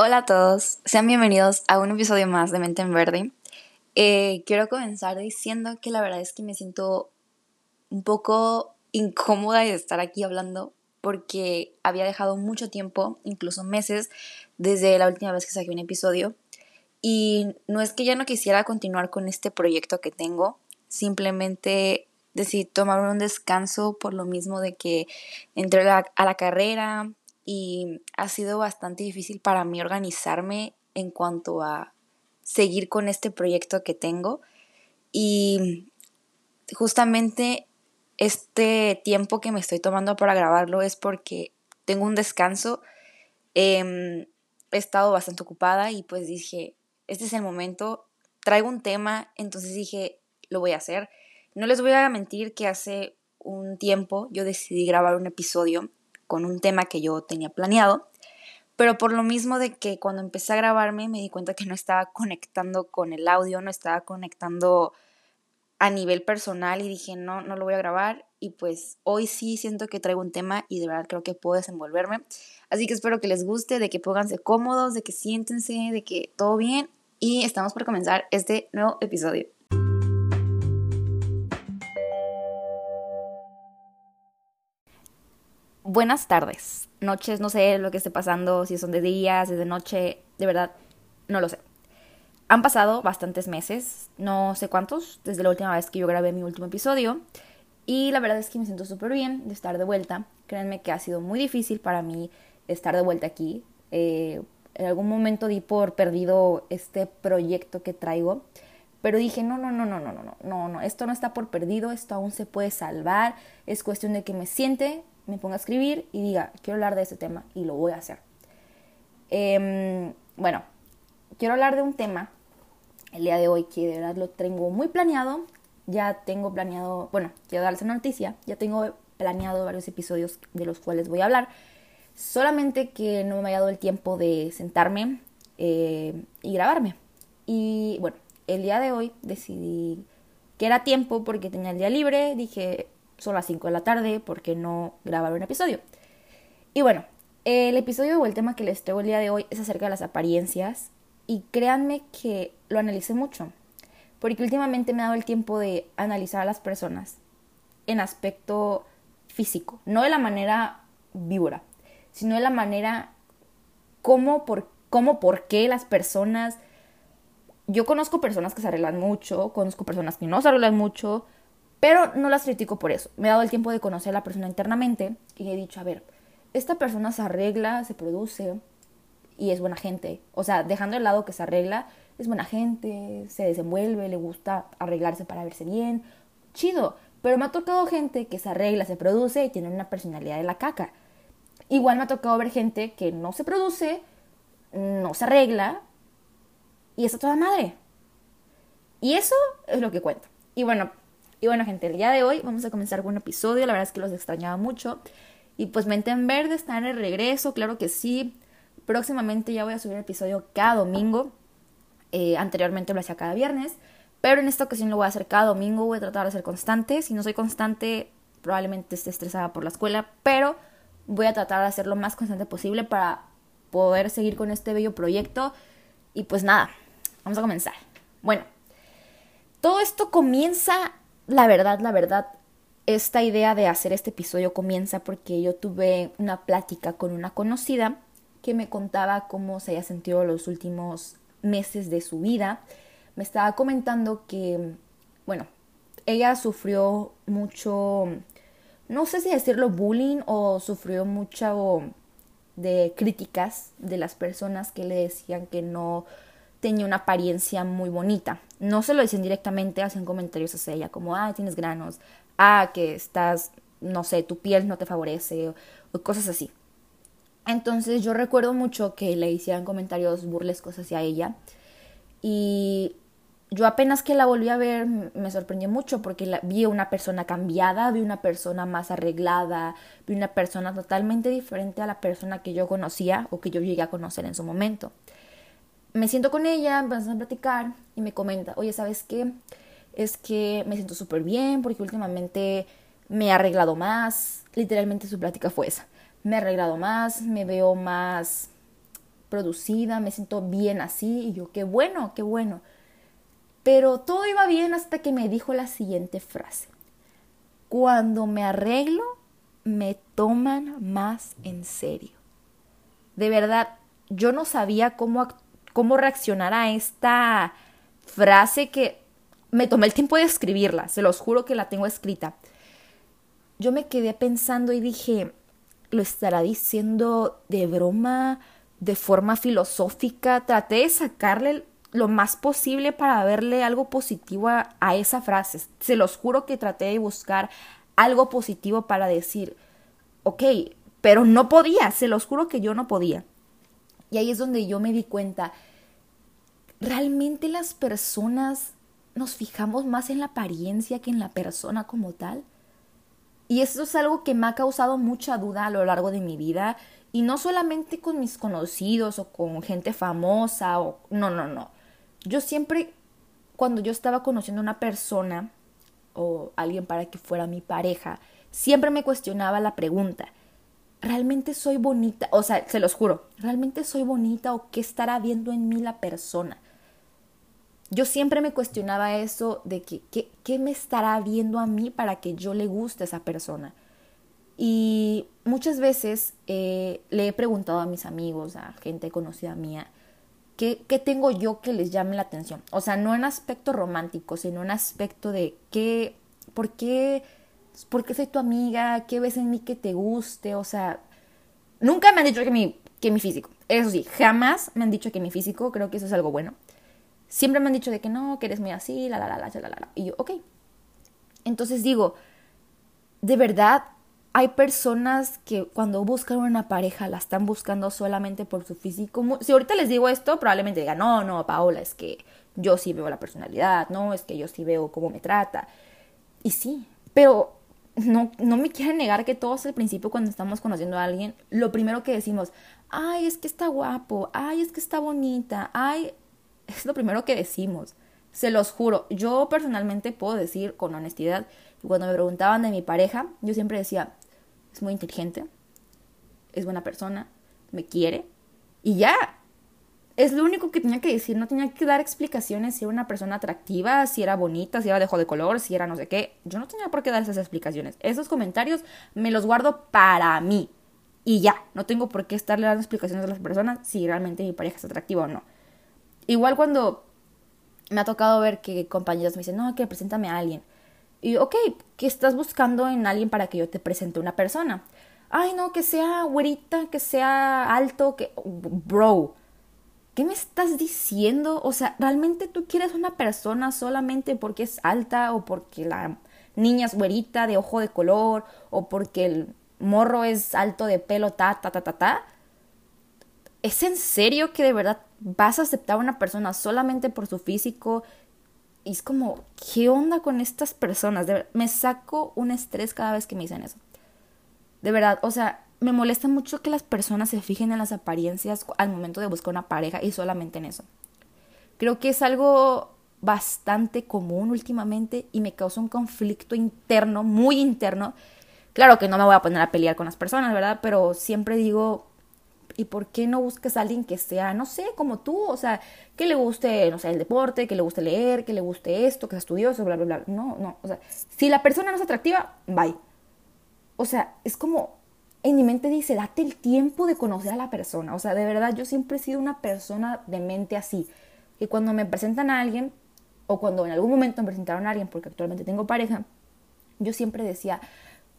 Hola a todos, sean bienvenidos a un episodio más de Mente en Verde. Eh, quiero comenzar diciendo que la verdad es que me siento un poco incómoda de estar aquí hablando porque había dejado mucho tiempo, incluso meses, desde la última vez que saqué un episodio. Y no es que ya no quisiera continuar con este proyecto que tengo, simplemente decidí tomar un descanso por lo mismo de que entré a la carrera, y ha sido bastante difícil para mí organizarme en cuanto a seguir con este proyecto que tengo y justamente este tiempo que me estoy tomando para grabarlo es porque tengo un descanso, em, he estado bastante ocupada y pues dije, este es el momento, traigo un tema, entonces dije, lo voy a hacer. No les voy a mentir que hace un tiempo yo decidí grabar un episodio con un tema que yo tenía planeado, pero por lo mismo de que cuando empecé a grabarme me di cuenta que no estaba conectando con el audio, no estaba conectando a nivel personal y dije, no, no lo voy a grabar y pues hoy sí siento que traigo un tema y de verdad creo que puedo desenvolverme. Así que espero que les guste, de que pónganse cómodos, de que siéntense, de que todo bien y estamos por comenzar este nuevo episodio. Buenas tardes, noches, no sé lo que esté pasando, si son de día, si es de noche, de verdad, no lo sé. Han pasado bastantes meses, no sé cuántos, desde la última vez que yo grabé mi último episodio. Y la verdad es que me siento súper bien de estar de vuelta. Créanme que ha sido muy difícil para mí estar de vuelta aquí. Eh, en algún momento di por perdido este proyecto que traigo. Pero dije, no, no, no, no, no, no, no, no, esto no está por perdido, esto aún se puede salvar. Es cuestión de que me siente, me ponga a escribir y diga, quiero hablar de este tema y lo voy a hacer. Em, bueno, quiero hablar de un tema el día de hoy que de verdad lo tengo muy planeado. Ya tengo planeado, bueno, quiero darles una noticia, ya tengo planeado varios episodios de los cuales voy a hablar. Solamente que no me haya dado el tiempo de sentarme eh, y grabarme. Y bueno, el día de hoy decidí que era tiempo porque tenía el día libre. Dije, son las 5 de la tarde, porque no grabar un episodio? Y bueno, el episodio o el tema que les traigo el día de hoy es acerca de las apariencias y créanme que lo analicé mucho, porque últimamente me ha dado el tiempo de analizar a las personas en aspecto físico, no de la manera víbora, sino de la manera cómo, por, cómo, por qué las personas... Yo conozco personas que se arreglan mucho, conozco personas que no se arreglan mucho, pero no las critico por eso. Me he dado el tiempo de conocer a la persona internamente y he dicho, a ver, esta persona se arregla, se produce y es buena gente. O sea, dejando de lado que se arregla, es buena gente, se desenvuelve, le gusta arreglarse para verse bien. Chido. Pero me ha tocado gente que se arregla, se produce y tiene una personalidad de la caca. Igual me ha tocado ver gente que no se produce, no se arregla y está toda madre. Y eso es lo que cuento. Y bueno, y bueno, gente, el día de hoy vamos a comenzar con un episodio. La verdad es que los extrañaba mucho. Y pues Mente en Verde está en el regreso, claro que sí. Próximamente ya voy a subir el episodio cada domingo. Eh, anteriormente lo hacía cada viernes. Pero en esta ocasión lo voy a hacer cada domingo. Voy a tratar de ser constante. Si no soy constante, probablemente esté estresada por la escuela. Pero voy a tratar de hacer lo más constante posible para poder seguir con este bello proyecto. Y pues nada, vamos a comenzar. Bueno, todo esto comienza la verdad, la verdad, esta idea de hacer este episodio comienza porque yo tuve una plática con una conocida que me contaba cómo se había sentido los últimos meses de su vida. Me estaba comentando que, bueno, ella sufrió mucho, no sé si decirlo bullying o sufrió mucho de críticas de las personas que le decían que no tenía una apariencia muy bonita. No se lo dicen directamente, hacen comentarios hacia ella como, ah, tienes granos, ah, que estás, no sé, tu piel no te favorece, o, cosas así. Entonces yo recuerdo mucho que le hicieran comentarios burlescos hacia ella y yo apenas que la volví a ver me sorprendió mucho porque la, vi una persona cambiada, vi una persona más arreglada, vi una persona totalmente diferente a la persona que yo conocía o que yo llegué a conocer en su momento me siento con ella, empezamos a platicar y me comenta, oye, ¿sabes qué? Es que me siento súper bien porque últimamente me he arreglado más. Literalmente su plática fue esa. Me he arreglado más, me veo más, producida, me siento bien así. Y yo, qué bueno, qué bueno. Pero todo iba bien hasta que me dijo la siguiente frase. Cuando me arreglo, me toman más en serio. De verdad, yo no sabía cómo, cómo reaccionar a esta frase que me tomé el tiempo de escribirla, se los juro que la tengo escrita. Yo me quedé pensando y dije, ¿lo estará diciendo de broma, de forma filosófica? Traté de sacarle lo más posible para verle algo positivo a, a esa frase. Se los juro que traté de buscar algo positivo para decir, ok, pero no podía, se los juro que yo no podía. Y ahí es donde yo me di cuenta, realmente las personas nos fijamos más en la apariencia que en la persona como tal. Y eso es algo que me ha causado mucha duda a lo largo de mi vida. Y no solamente con mis conocidos o con gente famosa o... No, no, no. Yo siempre, cuando yo estaba conociendo a una persona o alguien para que fuera mi pareja, siempre me cuestionaba la pregunta, ¿realmente soy bonita? O sea, se los juro, ¿realmente soy bonita o qué estará viendo en mí la persona? Yo siempre me cuestionaba eso de que qué me estará viendo a mí para que yo le guste a esa persona. Y muchas veces eh, le he preguntado a mis amigos, a gente conocida mía, ¿qué, ¿qué, tengo yo que les llame la atención? O sea, no en aspecto romántico, sino en aspecto de qué, por qué ¿por qué soy tu amiga? ¿Qué ves en mí que te guste? O sea, nunca me han dicho que mi, que mi físico. Eso sí, jamás me han dicho que mi físico, creo que eso es algo bueno. Siempre me han dicho de que no, que eres muy así, la, la, la, la, la, la, la. Y yo, ok. Entonces digo, de verdad, hay personas que cuando buscan una pareja la están buscando solamente por su físico. Si ahorita les digo esto, probablemente digan, no, no, Paola, es que yo sí veo la personalidad, no, es que yo sí veo cómo me trata. Y sí, pero no, no me quieren negar que todos al principio cuando estamos conociendo a alguien, lo primero que decimos, ay, es que está guapo, ay, es que está bonita, ay, es lo primero que decimos. Se los juro, yo personalmente puedo decir con honestidad, cuando me preguntaban de mi pareja, yo siempre decía, es muy inteligente, es buena persona, me quiere, y ya, es lo único que tenía que decir, no tenía que dar explicaciones si era una persona atractiva, si era bonita, si era de ojo de color, si era no sé qué. Yo no tenía por qué dar esas explicaciones. Esos comentarios me los guardo para mí. Y ya, no tengo por qué estarle dando explicaciones a las personas si realmente mi pareja es atractiva o no. Igual cuando me ha tocado ver que compañeros me dicen, no, que preséntame a alguien. Y ok, ¿qué estás buscando en alguien para que yo te presente una persona? Ay, no, que sea güerita, que sea alto, que... Bro, ¿qué me estás diciendo? O sea, ¿realmente tú quieres una persona solamente porque es alta o porque la niña es güerita de ojo de color o porque el morro es alto de pelo, ta, ta, ta, ta, ta? ¿Es en serio que de verdad vas a aceptar a una persona solamente por su físico? Y es como, ¿qué onda con estas personas? me saco un estrés cada vez que me dicen eso. De verdad, o sea, me molesta mucho que las personas se fijen en las apariencias al momento de buscar una pareja y solamente en eso. Creo que es algo bastante común últimamente y me causa un conflicto interno, muy interno. Claro que no me voy a poner a pelear con las personas, ¿verdad? Pero siempre digo, ¿y por qué no buscas a alguien que sea, no sé, como tú? O sea, que le guste, no sé, el deporte, que le guste leer, que le guste esto, que sea estudioso, bla, bla, bla. No, no. O sea, si la persona no es atractiva, bye. O sea, es como en mi mente dice, date el tiempo de conocer a la persona. O sea, de verdad, yo siempre he sido una persona de mente así. Que cuando me presentan a alguien, o cuando en algún momento me presentaron a alguien, porque actualmente tengo pareja, yo siempre decía,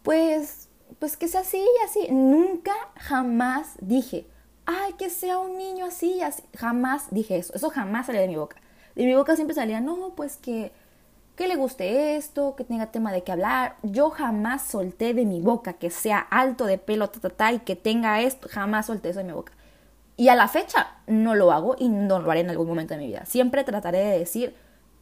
pues, pues que sea así y así. Nunca, jamás dije, ay, que sea un niño así y así. Jamás dije eso. Eso jamás salía de mi boca. De mi boca siempre salía, no, pues que que le guste esto, que tenga tema de qué hablar. Yo jamás solté de mi boca que sea alto de pelo, ta, ta, y que tenga esto, jamás solté eso de mi boca. Y a la fecha no lo hago y no lo haré en algún momento de mi vida. Siempre trataré de decir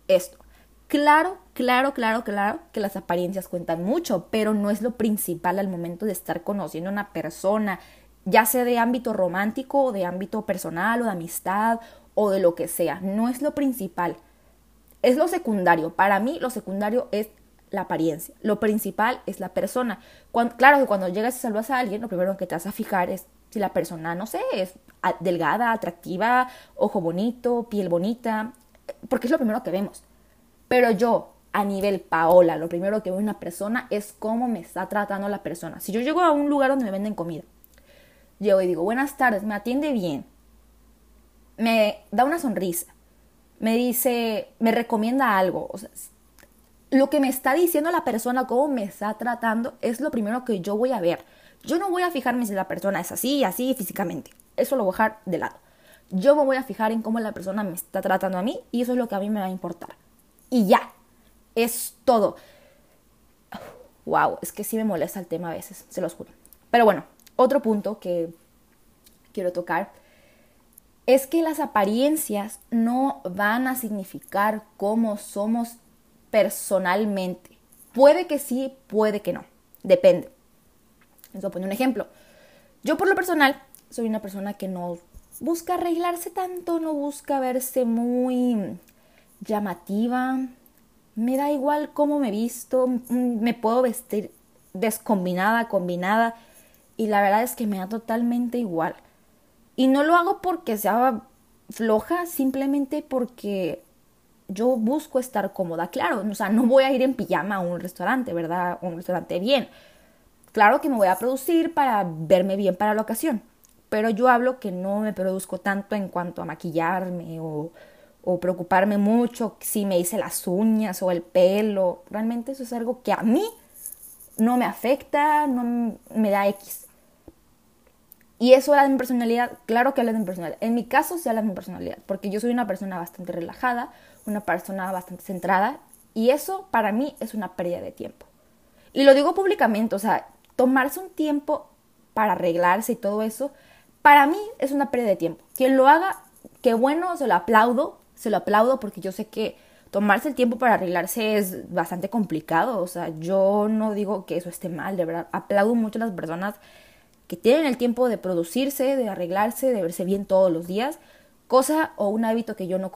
esto. Claro, claro, claro, claro que las apariencias cuentan mucho, pero no es lo principal al momento de estar conociendo a una persona, ya sea de ámbito romántico o de ámbito personal o de amistad o de lo que sea. No es lo principal es lo secundario. Para mí lo secundario es la apariencia. Lo principal es la persona. claro que cuando llegas y saludas a alguien, lo primero que te vas a fijar es Si la persona, no sé, es delgada, atractiva, ojo bonito, piel bonita, porque es lo primero que vemos. Pero yo, a nivel Paola, lo primero que veo en una persona es cómo me está tratando la persona. Si yo llego a un lugar donde me venden comida, llego y digo, buenas tardes, me atiende bien, me da una sonrisa, me dice, me recomienda algo, lo que me está diciendo la persona, cómo me está tratando, es lo primero que yo voy a ver. Yo no voy a fijarme si la persona es así, así físicamente. Eso lo voy a dejar de lado. Yo me voy a fijar en cómo la persona me está tratando a mí y eso es lo que a mí me va a importar. Y ya, es todo. Wow, es que sí me molesta el tema a veces, se los juro. Pero bueno, otro punto que quiero tocar es que las apariencias no van a significar cómo somos personalmente. Puede que sí, puede que no. Depende. Les voy a poner un ejemplo. Yo por lo personal soy una persona que no busca arreglarse tanto, no busca verse muy llamativa. Me da igual cómo me visto, me puedo vestir descombinada, combinada. Y la verdad es que me da totalmente igual. Y no lo hago porque sea floja, simplemente porque yo busco estar cómoda, claro, o sea, no voy a ir en pijama a un restaurante, ¿verdad? Un restaurante bien. Claro que me voy a producir para verme bien para la ocasión, pero yo hablo que no me produzco tanto en cuanto a maquillarme o, o preocuparme mucho si me hice las uñas o el pelo. Realmente eso es algo que a mí no me afecta, no me da X. Y eso habla de mi personalidad, claro que habla de mi personalidad. En mi caso sí habla de mi personalidad, porque yo soy una persona bastante relajada, una persona bastante centrada, y eso para mí es una pérdida de tiempo. Y lo digo públicamente, o sea, tomarse un tiempo para arreglarse y todo eso, para mí es una pérdida de tiempo. Quien lo haga, qué bueno, se lo aplaudo, se lo aplaudo porque yo sé que tomarse el tiempo para arreglarse es bastante complicado, o sea, yo no digo que eso esté mal, de verdad, aplaudo mucho a las personas que tienen el tiempo de producirse, de arreglarse, de verse bien todos los días, cosa o un hábito que yo no,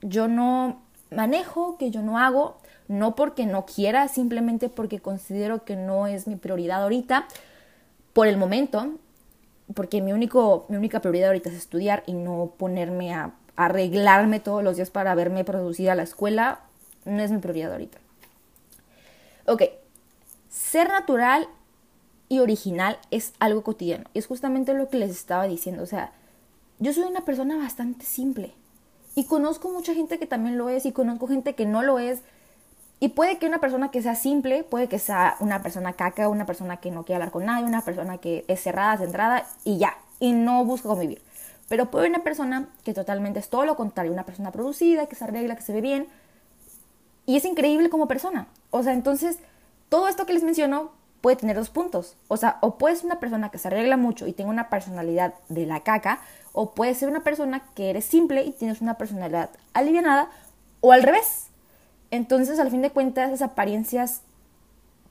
yo no manejo, que yo no hago, no porque no quiera, simplemente porque considero que no es mi prioridad ahorita, por el momento, porque mi, único, mi única prioridad ahorita es estudiar y no ponerme a arreglarme todos los días para verme producida a la escuela, no es mi prioridad ahorita. Ok, ser natural y original es algo cotidiano. Y es justamente lo que les estaba diciendo. O sea, yo soy una persona bastante simple. Y conozco mucha gente que también lo es y conozco gente que no lo es. Y puede que una persona que sea simple, puede que sea una persona caca, una persona que no quiere hablar con nadie, una persona que es cerrada, centrada y ya. Y no busca convivir. Pero puede una persona que totalmente es todo lo contrario, una persona producida, que se arregla, que se ve bien. Y es increíble como persona. O sea, entonces, todo esto que les menciono puede tener dos puntos. O sea, o puede ser una persona que se arregla mucho y tenga una personalidad de la caca, o puede ser una persona que eres simple y tienes una personalidad alivianada, o al revés. Entonces, al fin de cuentas, esas apariencias,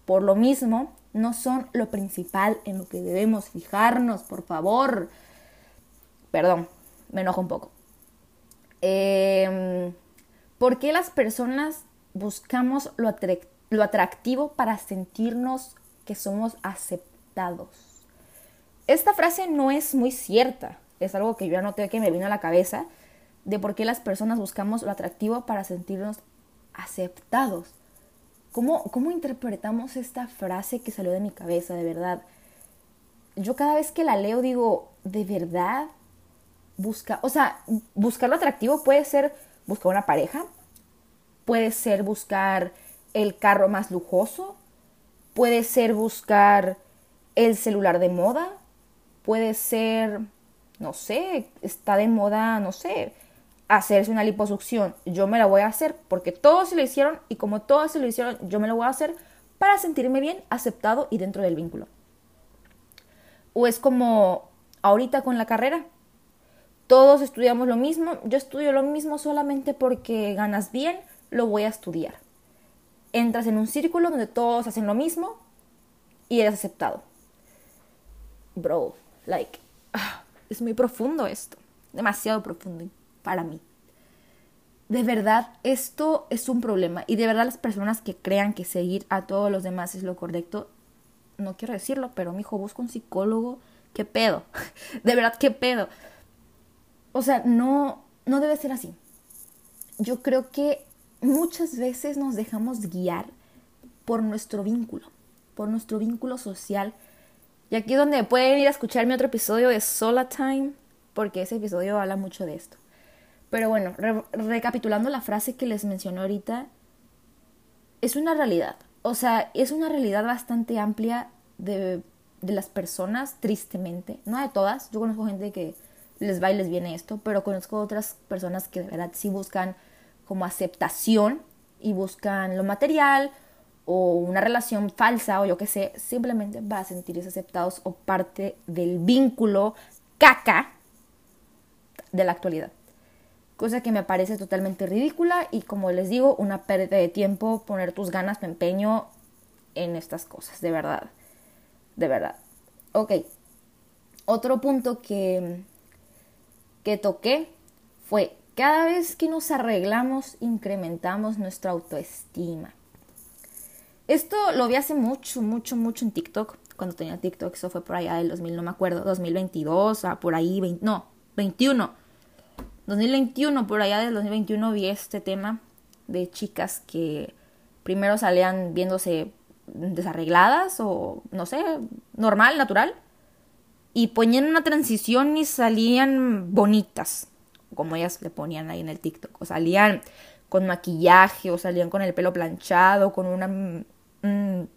por lo mismo, no son lo principal en lo que debemos fijarnos, por favor. Perdón, me enojo un poco. Eh, ¿Por qué las personas buscamos lo, lo atractivo para sentirnos que somos aceptados. Esta frase no es muy cierta, es algo que yo anoté que me vino a la cabeza de por qué las personas buscamos lo atractivo para sentirnos aceptados. ¿Cómo, ¿Cómo interpretamos esta frase que salió de mi cabeza, de verdad? Yo cada vez que la leo digo, ¿de verdad? Busca, o sea, buscar lo atractivo puede ser buscar una pareja, puede ser buscar el carro más lujoso, Puede ser buscar el celular de moda, puede ser, no sé, está de moda, no sé, hacerse una liposucción. Yo me la voy a hacer porque todos se lo hicieron y como todos se lo hicieron, yo me lo voy a hacer para sentirme bien, aceptado y dentro del vínculo. O es como ahorita con la carrera. Todos estudiamos lo mismo, yo estudio lo mismo solamente porque ganas bien, lo voy a estudiar entras en un círculo donde todos hacen lo mismo y eres aceptado. Bro, like, ah, es muy profundo esto, demasiado profundo para mí. De verdad, esto es un problema y de verdad las personas que crean que seguir a todos los demás es lo correcto, no quiero decirlo, pero mi hijo busca un psicólogo, ¿Qué pedo? De verdad, ¿qué pedo? O sea, no, no debe ser así. Yo creo que muchas veces nos dejamos guiar por nuestro vínculo, por nuestro vínculo social. Y aquí es donde pueden ir a escuchar mi otro episodio de Sola Time, porque ese episodio habla mucho de esto. Pero bueno, recapitulando la frase que les mencioné ahorita, es una realidad. O sea, es una realidad bastante amplia de, de las personas, tristemente. No de todas. Yo conozco gente que les va y les viene esto, pero conozco otras personas que de verdad sí buscan como aceptación y buscan lo material o una relación falsa o yo qué sé, simplemente para sentirse aceptados o parte del vínculo caca de la actualidad. Cosa que me parece totalmente ridícula y como les digo, una pérdida de tiempo poner tus ganas, tu empeño en estas cosas, de verdad. De verdad. Ok. Otro punto que, que toqué fue cada vez que nos arreglamos, incrementamos nuestra autoestima. Esto lo vi hace mucho, mucho, mucho en TikTok. Cuando tenía TikTok, eso fue por allá del 2000, no me acuerdo, 2022, ah, por ahí, no, 21. 2021, por allá del 2021 vi este tema de chicas que primero salían viéndose desarregladas o no sé, normal, natural, y ponían una transición y salían bonitas, como ellas le ponían ahí en el TikTok. O salían con maquillaje, o salían con el pelo planchado, con una. Mm,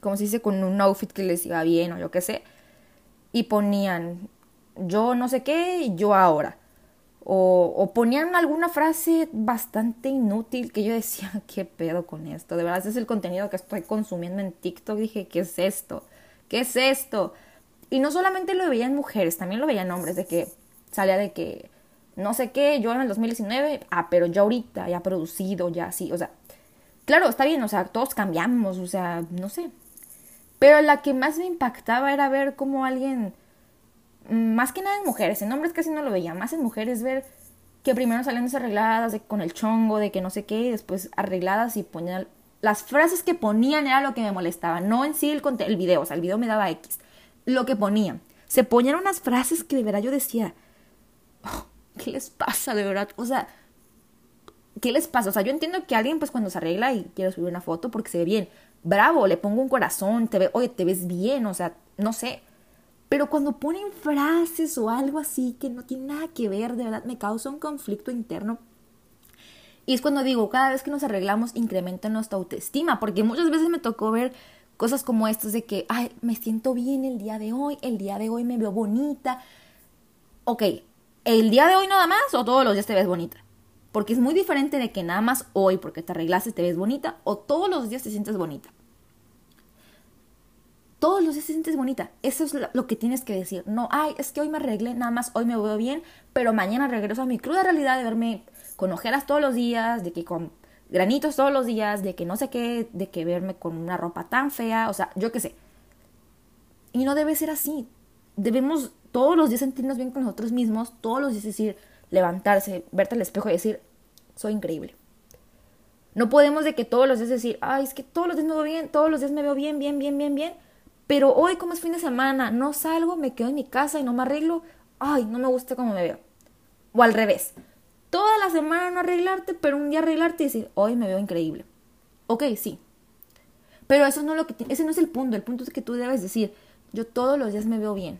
como se dice? Con un outfit que les iba bien, o yo qué sé. Y ponían yo no sé qué, yo ahora. O, o, ponían alguna frase bastante inútil que yo decía, ¿qué pedo con esto? De verdad, es el contenido que estoy consumiendo en TikTok. Dije, ¿qué es esto? ¿Qué es esto? Y no solamente lo veían mujeres, también lo veían hombres, de que salía de que no sé qué, yo en el 2019, ah, pero ya ahorita, ya producido, ya así, o sea, claro, está bien, o sea, todos cambiamos, o sea, no sé. Pero la que más me impactaba era ver cómo alguien, más que nada en mujeres, en hombres casi no lo veía, más en mujeres ver que primero salían desarregladas de, con el chongo, de que no sé qué, y después arregladas y ponían... Las frases que ponían era lo que me molestaba, no en sí el, el video, o sea, el video me daba X, lo que ponían. Se ponían unas frases que de verdad yo decía, oh, ¿qué les pasa de verdad? O sea, ¿qué les pasa? O sea, yo entiendo que alguien pues cuando se arregla y quiere subir una foto porque se ve bien, bravo, le pongo un corazón, te ve, oye, te ves bien, o sea, no sé. Pero cuando ponen frases o algo así que no tiene nada que ver, de verdad me causa un conflicto interno. Y es cuando digo, cada vez que nos arreglamos incrementa nuestra autoestima, porque muchas veces me tocó ver cosas como estas de que, ay, me siento bien el día de hoy, el día de hoy me veo bonita. Ok, el día de hoy nada más o todos los días te ves bonita. Porque es muy diferente de que nada más hoy porque te arreglaste te ves bonita o todos los días te sientes bonita. Todos los días te sientes bonita. Eso es lo que tienes que decir. No, ay, es que hoy me arreglé, nada más hoy me veo bien, pero mañana regreso a mi cruda realidad de verme con ojeras todos los días, de que con granitos todos los días, de que no sé qué, de que verme con una ropa tan fea, o sea, yo qué sé. Y no debe ser así. Debemos todos los días sentirnos bien con nosotros mismos, todos los días decir, levantarse, verte al espejo y decir, soy increíble. No podemos de que todos los días decir, ay, es que todos los días me veo bien, todos los días me veo bien, bien, bien, bien, bien, pero hoy como es fin de semana, no salgo, me quedo en mi casa y no me arreglo, ay, no me gusta cómo me veo. O al revés, toda la semana no arreglarte, pero un día arreglarte y decir, hoy me veo increíble. Ok, sí. Pero eso no es lo que ese no es el punto, el punto es que tú debes decir, yo todos los días me veo bien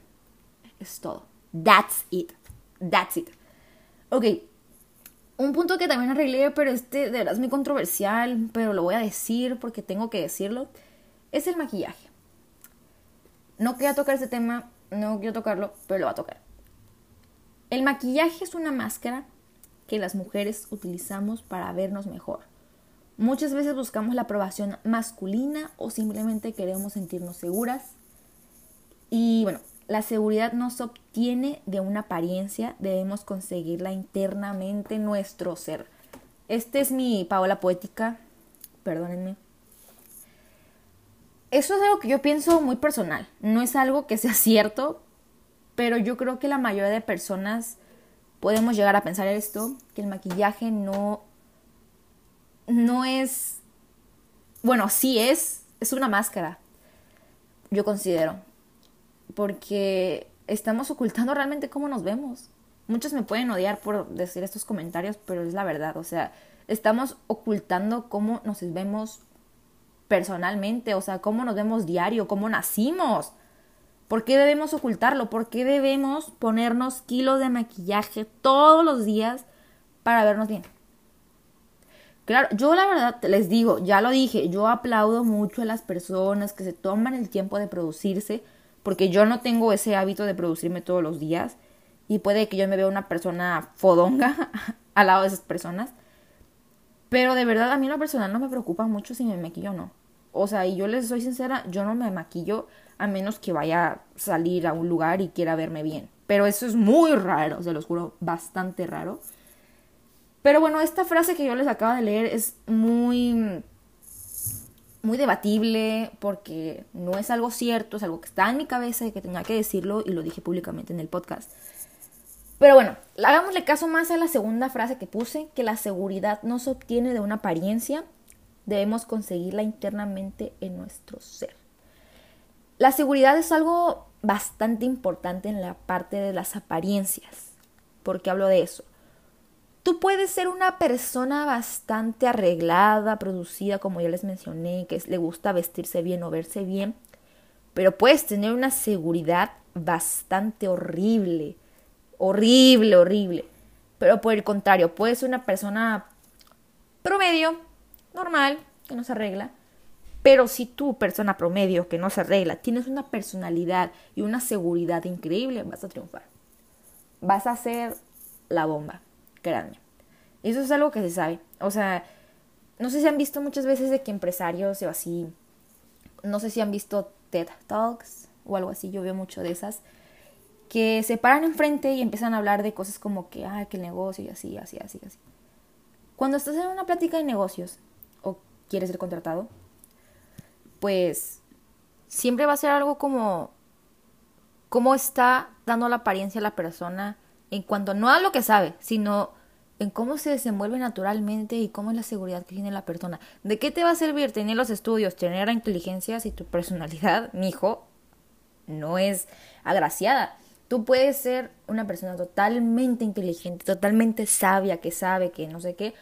es todo. That's it. That's it. Ok. Un punto que también arreglé, pero este de verdad es muy controversial, pero lo voy a decir porque tengo que decirlo, es el maquillaje. No quería tocar ese tema, no quiero tocarlo, pero lo voy a tocar. El maquillaje es una máscara que las mujeres utilizamos para vernos mejor. Muchas veces buscamos la aprobación masculina o simplemente queremos sentirnos seguras. Y bueno, la seguridad no se obtiene de una apariencia, debemos conseguirla internamente en nuestro ser. Este es mi Paola poética, perdónenme. Eso es algo que yo pienso muy personal, no es algo que sea cierto, pero yo creo que la mayoría de personas podemos llegar a pensar esto, que el maquillaje no no es bueno, sí es, es una máscara. Yo considero porque estamos ocultando realmente cómo nos vemos. Muchos me pueden odiar por decir estos comentarios, pero es la verdad. O sea, estamos ocultando cómo nos vemos personalmente, o sea, cómo nos vemos diario, cómo nacimos. ¿Por qué debemos ocultarlo? ¿Por qué debemos ponernos kilos de maquillaje todos los días para vernos bien? Claro, yo la verdad les digo, ya lo dije, yo aplaudo mucho a las personas que se toman el tiempo de producirse, porque yo no tengo ese hábito de producirme todos los días y puede que yo me vea una persona fodonga al lado de esas personas. Pero de verdad a mí lo personal no me preocupa mucho si me maquillo o no. O sea, y yo les soy sincera, yo no me maquillo a menos que vaya a salir a un lugar y quiera verme bien. Pero eso es muy raro, se los juro, bastante raro. Pero bueno, esta frase que yo les acabo de leer es muy muy debatible porque no es algo cierto, es algo que está en mi cabeza y que tenía que decirlo y lo dije públicamente en el podcast. Pero bueno, hagámosle caso más a la segunda frase que puse, que la seguridad no se obtiene de una apariencia, debemos conseguirla internamente en nuestro ser. La seguridad es algo bastante importante en la parte de las apariencias. ¿Por qué hablo de eso? Tú puedes ser una persona bastante arreglada, producida, como ya les mencioné, que le gusta vestirse bien o verse bien, pero puedes tener una seguridad bastante horrible, horrible, horrible. Pero por el contrario, puedes ser una persona promedio, normal, que no se arregla, pero si tú, persona promedio que no se arregla, tienes una personalidad y una seguridad increíble, vas a triunfar. Vas a ser la bomba créanme. Eso es algo que se sabe. O sea, no sé si han visto muchas veces de que empresarios o así, no sé si han visto TED Talks o algo así, yo veo mucho de esas, que se paran enfrente y empiezan a hablar de cosas como que, ah, que el negocio y así, así, así, así. Cuando estás en una plática de negocios o quieres ser contratado, pues siempre va a ser algo como cómo está dando la apariencia a la persona en cuanto no a lo que sabe, sino en cómo se desenvuelve naturalmente y cómo es la seguridad que tiene la persona. ¿De qué te va a servir tener los estudios, tener la inteligencia si tu personalidad, mi hijo, no es agraciada? Tú puedes ser una persona totalmente inteligente, totalmente sabia, que sabe que no sé qué,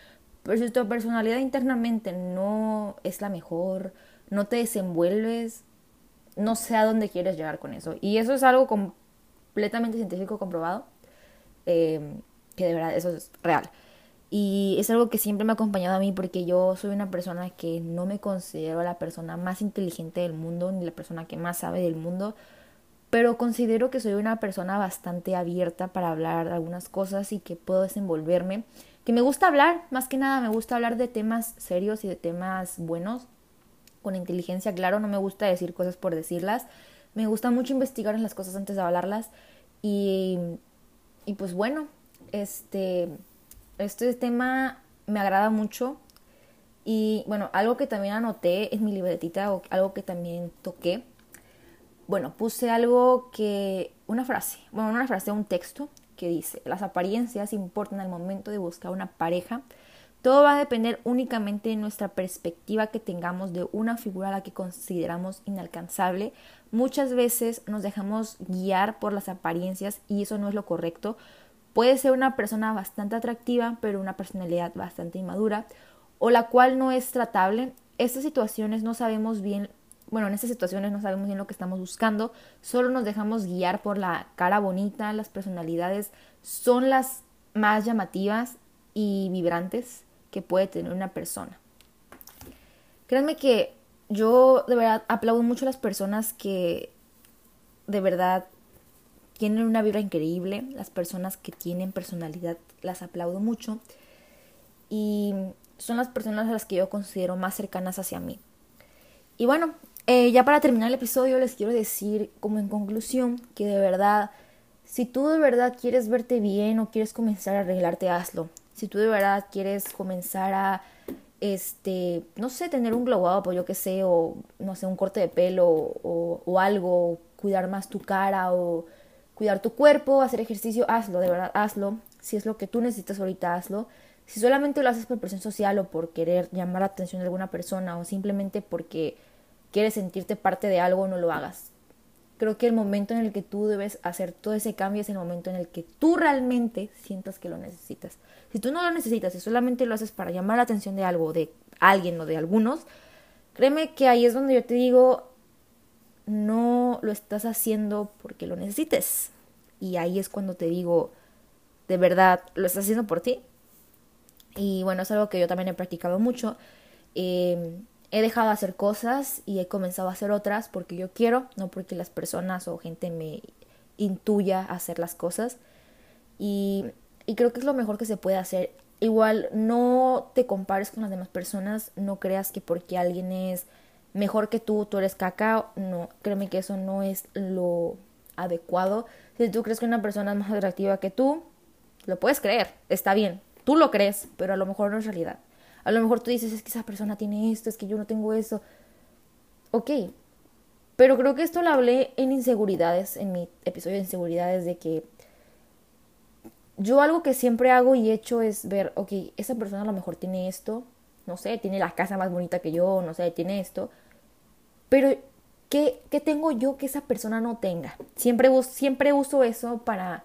pero si tu personalidad internamente no es la mejor, no te desenvuelves, no sé a dónde quieres llegar con eso. Y eso es algo completamente científico comprobado. Em, que de verdad eso es real. Y es algo que siempre me ha acompañado a mí porque yo soy una persona que no me considero la persona más inteligente del mundo ni la persona que más sabe del mundo, pero considero que soy una persona bastante abierta para hablar de algunas cosas y que puedo desenvolverme, que me gusta hablar, más que nada me gusta hablar de temas serios y de temas buenos, con inteligencia, claro, no me gusta decir cosas por decirlas, me gusta mucho investigar en las cosas antes de hablarlas y y pues bueno, este, este tema me agrada mucho. Y bueno, algo que también anoté en mi libretita o algo que también toqué. Bueno, puse algo que, una frase, bueno, una frase, un texto que dice, las apariencias importan al momento de buscar una pareja. Todo va a depender únicamente de nuestra perspectiva que tengamos de una figura a la que consideramos inalcanzable Muchas veces nos dejamos guiar por las apariencias y eso no es lo correcto. Puede ser una persona bastante atractiva, pero una personalidad bastante inmadura, o la cual no es tratable. Estas situaciones no sabemos bien, bueno, en estas situaciones no sabemos bien lo que estamos buscando, solo nos dejamos guiar por la cara bonita, las personalidades son las más llamativas y vibrantes que puede tener una persona. Créanme que yo de verdad aplaudo mucho a las personas que de verdad tienen una vibra increíble, las personas que tienen personalidad, las aplaudo mucho y son las personas a las que yo considero más cercanas hacia mí. Y bueno, eh, ya para terminar el episodio les quiero decir como en conclusión que de verdad, si tú de verdad quieres verte bien o quieres comenzar a arreglarte, hazlo. Si tú de verdad quieres comenzar a este, no sé, tener un glow up o yo qué sé, o no sé, un corte de pelo o, o algo, cuidar más tu cara o cuidar tu cuerpo, hacer ejercicio, hazlo, de verdad, hazlo. Si es lo que tú necesitas ahorita, hazlo. Si solamente lo haces por presión social o por querer llamar la atención de alguna persona o simplemente porque quieres sentirte parte de algo, no lo hagas. Creo que el momento en el que tú debes hacer todo ese cambio es el momento en el que tú realmente sientas que lo necesitas. Si tú no lo necesitas y solamente lo haces para llamar la atención de algo, de alguien o de algunos, créeme que ahí es donde yo te digo, no lo estás haciendo porque lo necesites. Y ahí es cuando te digo, de verdad, lo estás haciendo por ti. Y bueno, es algo que yo también he practicado mucho. Eh, he dejado de hacer cosas y he comenzado a hacer otras porque yo quiero, no porque las personas o gente me intuya hacer las cosas. Y, y creo que es lo mejor que se puede hacer. Igual no te compares con las demás personas, no creas que porque alguien es mejor que tú, tú eres cacao. No, créeme que eso no es lo adecuado. Si tú crees que una persona es más atractiva que tú, lo puedes creer, está bien. Tú lo crees, pero a lo mejor no es realidad. A lo mejor tú dices, es que esa persona tiene esto, es que yo no tengo eso. Ok, pero creo que esto lo hablé en inseguridades, en mi episodio de inseguridades, de que yo algo que siempre hago y he hecho es ver, ok, esa persona a lo mejor tiene esto, no sé, tiene la casa más bonita que yo, no sé, tiene esto, pero ¿qué, qué tengo yo que esa persona no tenga? Siempre, siempre uso eso para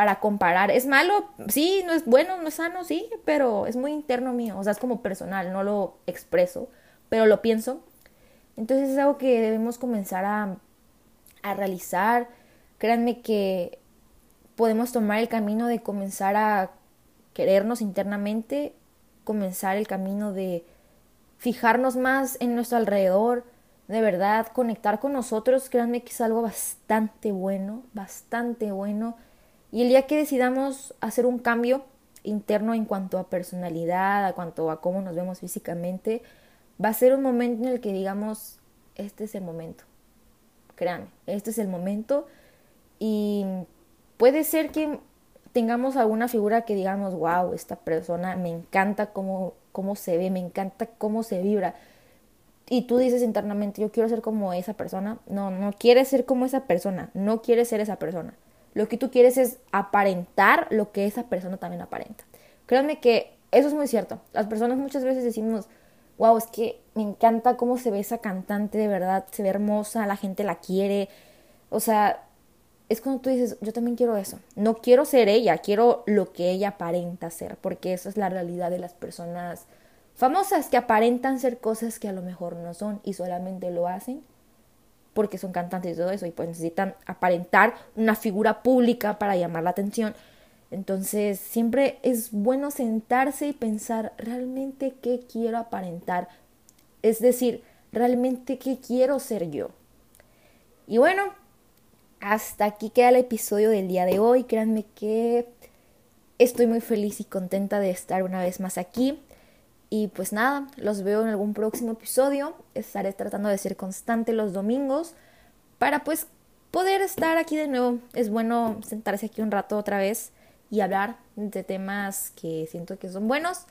para comparar. ¿Es malo? Sí, no es bueno, no es sano, sí, pero es muy interno mío, o sea, es como personal, no lo expreso, pero lo pienso. Entonces es algo que debemos comenzar a, a realizar. Créanme que podemos tomar el camino de comenzar a querernos internamente, comenzar el camino de fijarnos más en nuestro alrededor, de verdad, conectar con nosotros, créanme que es algo bastante bueno, bastante bueno y el día que decidamos hacer un cambio interno en cuanto a personalidad, a cuanto a cómo nos vemos físicamente, va a ser un momento en el que digamos, este es el momento. Créanme, este es el momento. Y puede ser que tengamos alguna figura que digamos, wow, esta persona me encanta cómo, cómo se ve, me encanta cómo se vibra. Y tú dices internamente, yo quiero ser como esa persona. No, no quieres ser como esa persona, no quieres ser esa persona. Lo que tú quieres es aparentar lo que esa persona también aparenta. Créanme que eso es muy cierto. Las personas muchas veces decimos, wow, es que me encanta cómo se ve esa cantante, de verdad, se ve hermosa, la gente la quiere. O sea, es cuando tú dices, yo también quiero eso. No quiero ser ella, quiero lo que ella aparenta ser, porque esa es la realidad de las personas famosas que aparentan ser cosas que a lo mejor no son y solamente lo hacen porque son cantantes y todo eso y pues necesitan aparentar una figura pública para llamar la atención. Entonces siempre es bueno sentarse y pensar realmente qué quiero aparentar. Es decir, realmente qué quiero ser yo. Y bueno, hasta aquí queda el episodio del día de hoy. Créanme que estoy muy feliz y contenta de estar una vez más aquí. Y pues nada, los veo en algún próximo episodio. Estaré tratando de ser constante los domingos para pues poder estar aquí de nuevo. Es bueno sentarse aquí un rato otra vez y hablar de temas que siento que son buenos.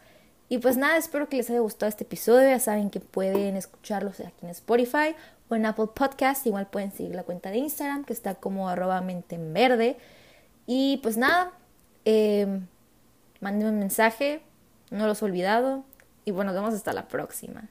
Y pues nada, espero que les haya gustado este episodio. Ya saben que pueden escucharlos aquí en Spotify o en Apple Podcast. Igual pueden seguir la cuenta de Instagram que está como arroba mente en verde. Y pues nada, eh, mándenme un mensaje. No los he olvidado. Y bueno, nos vemos hasta la próxima.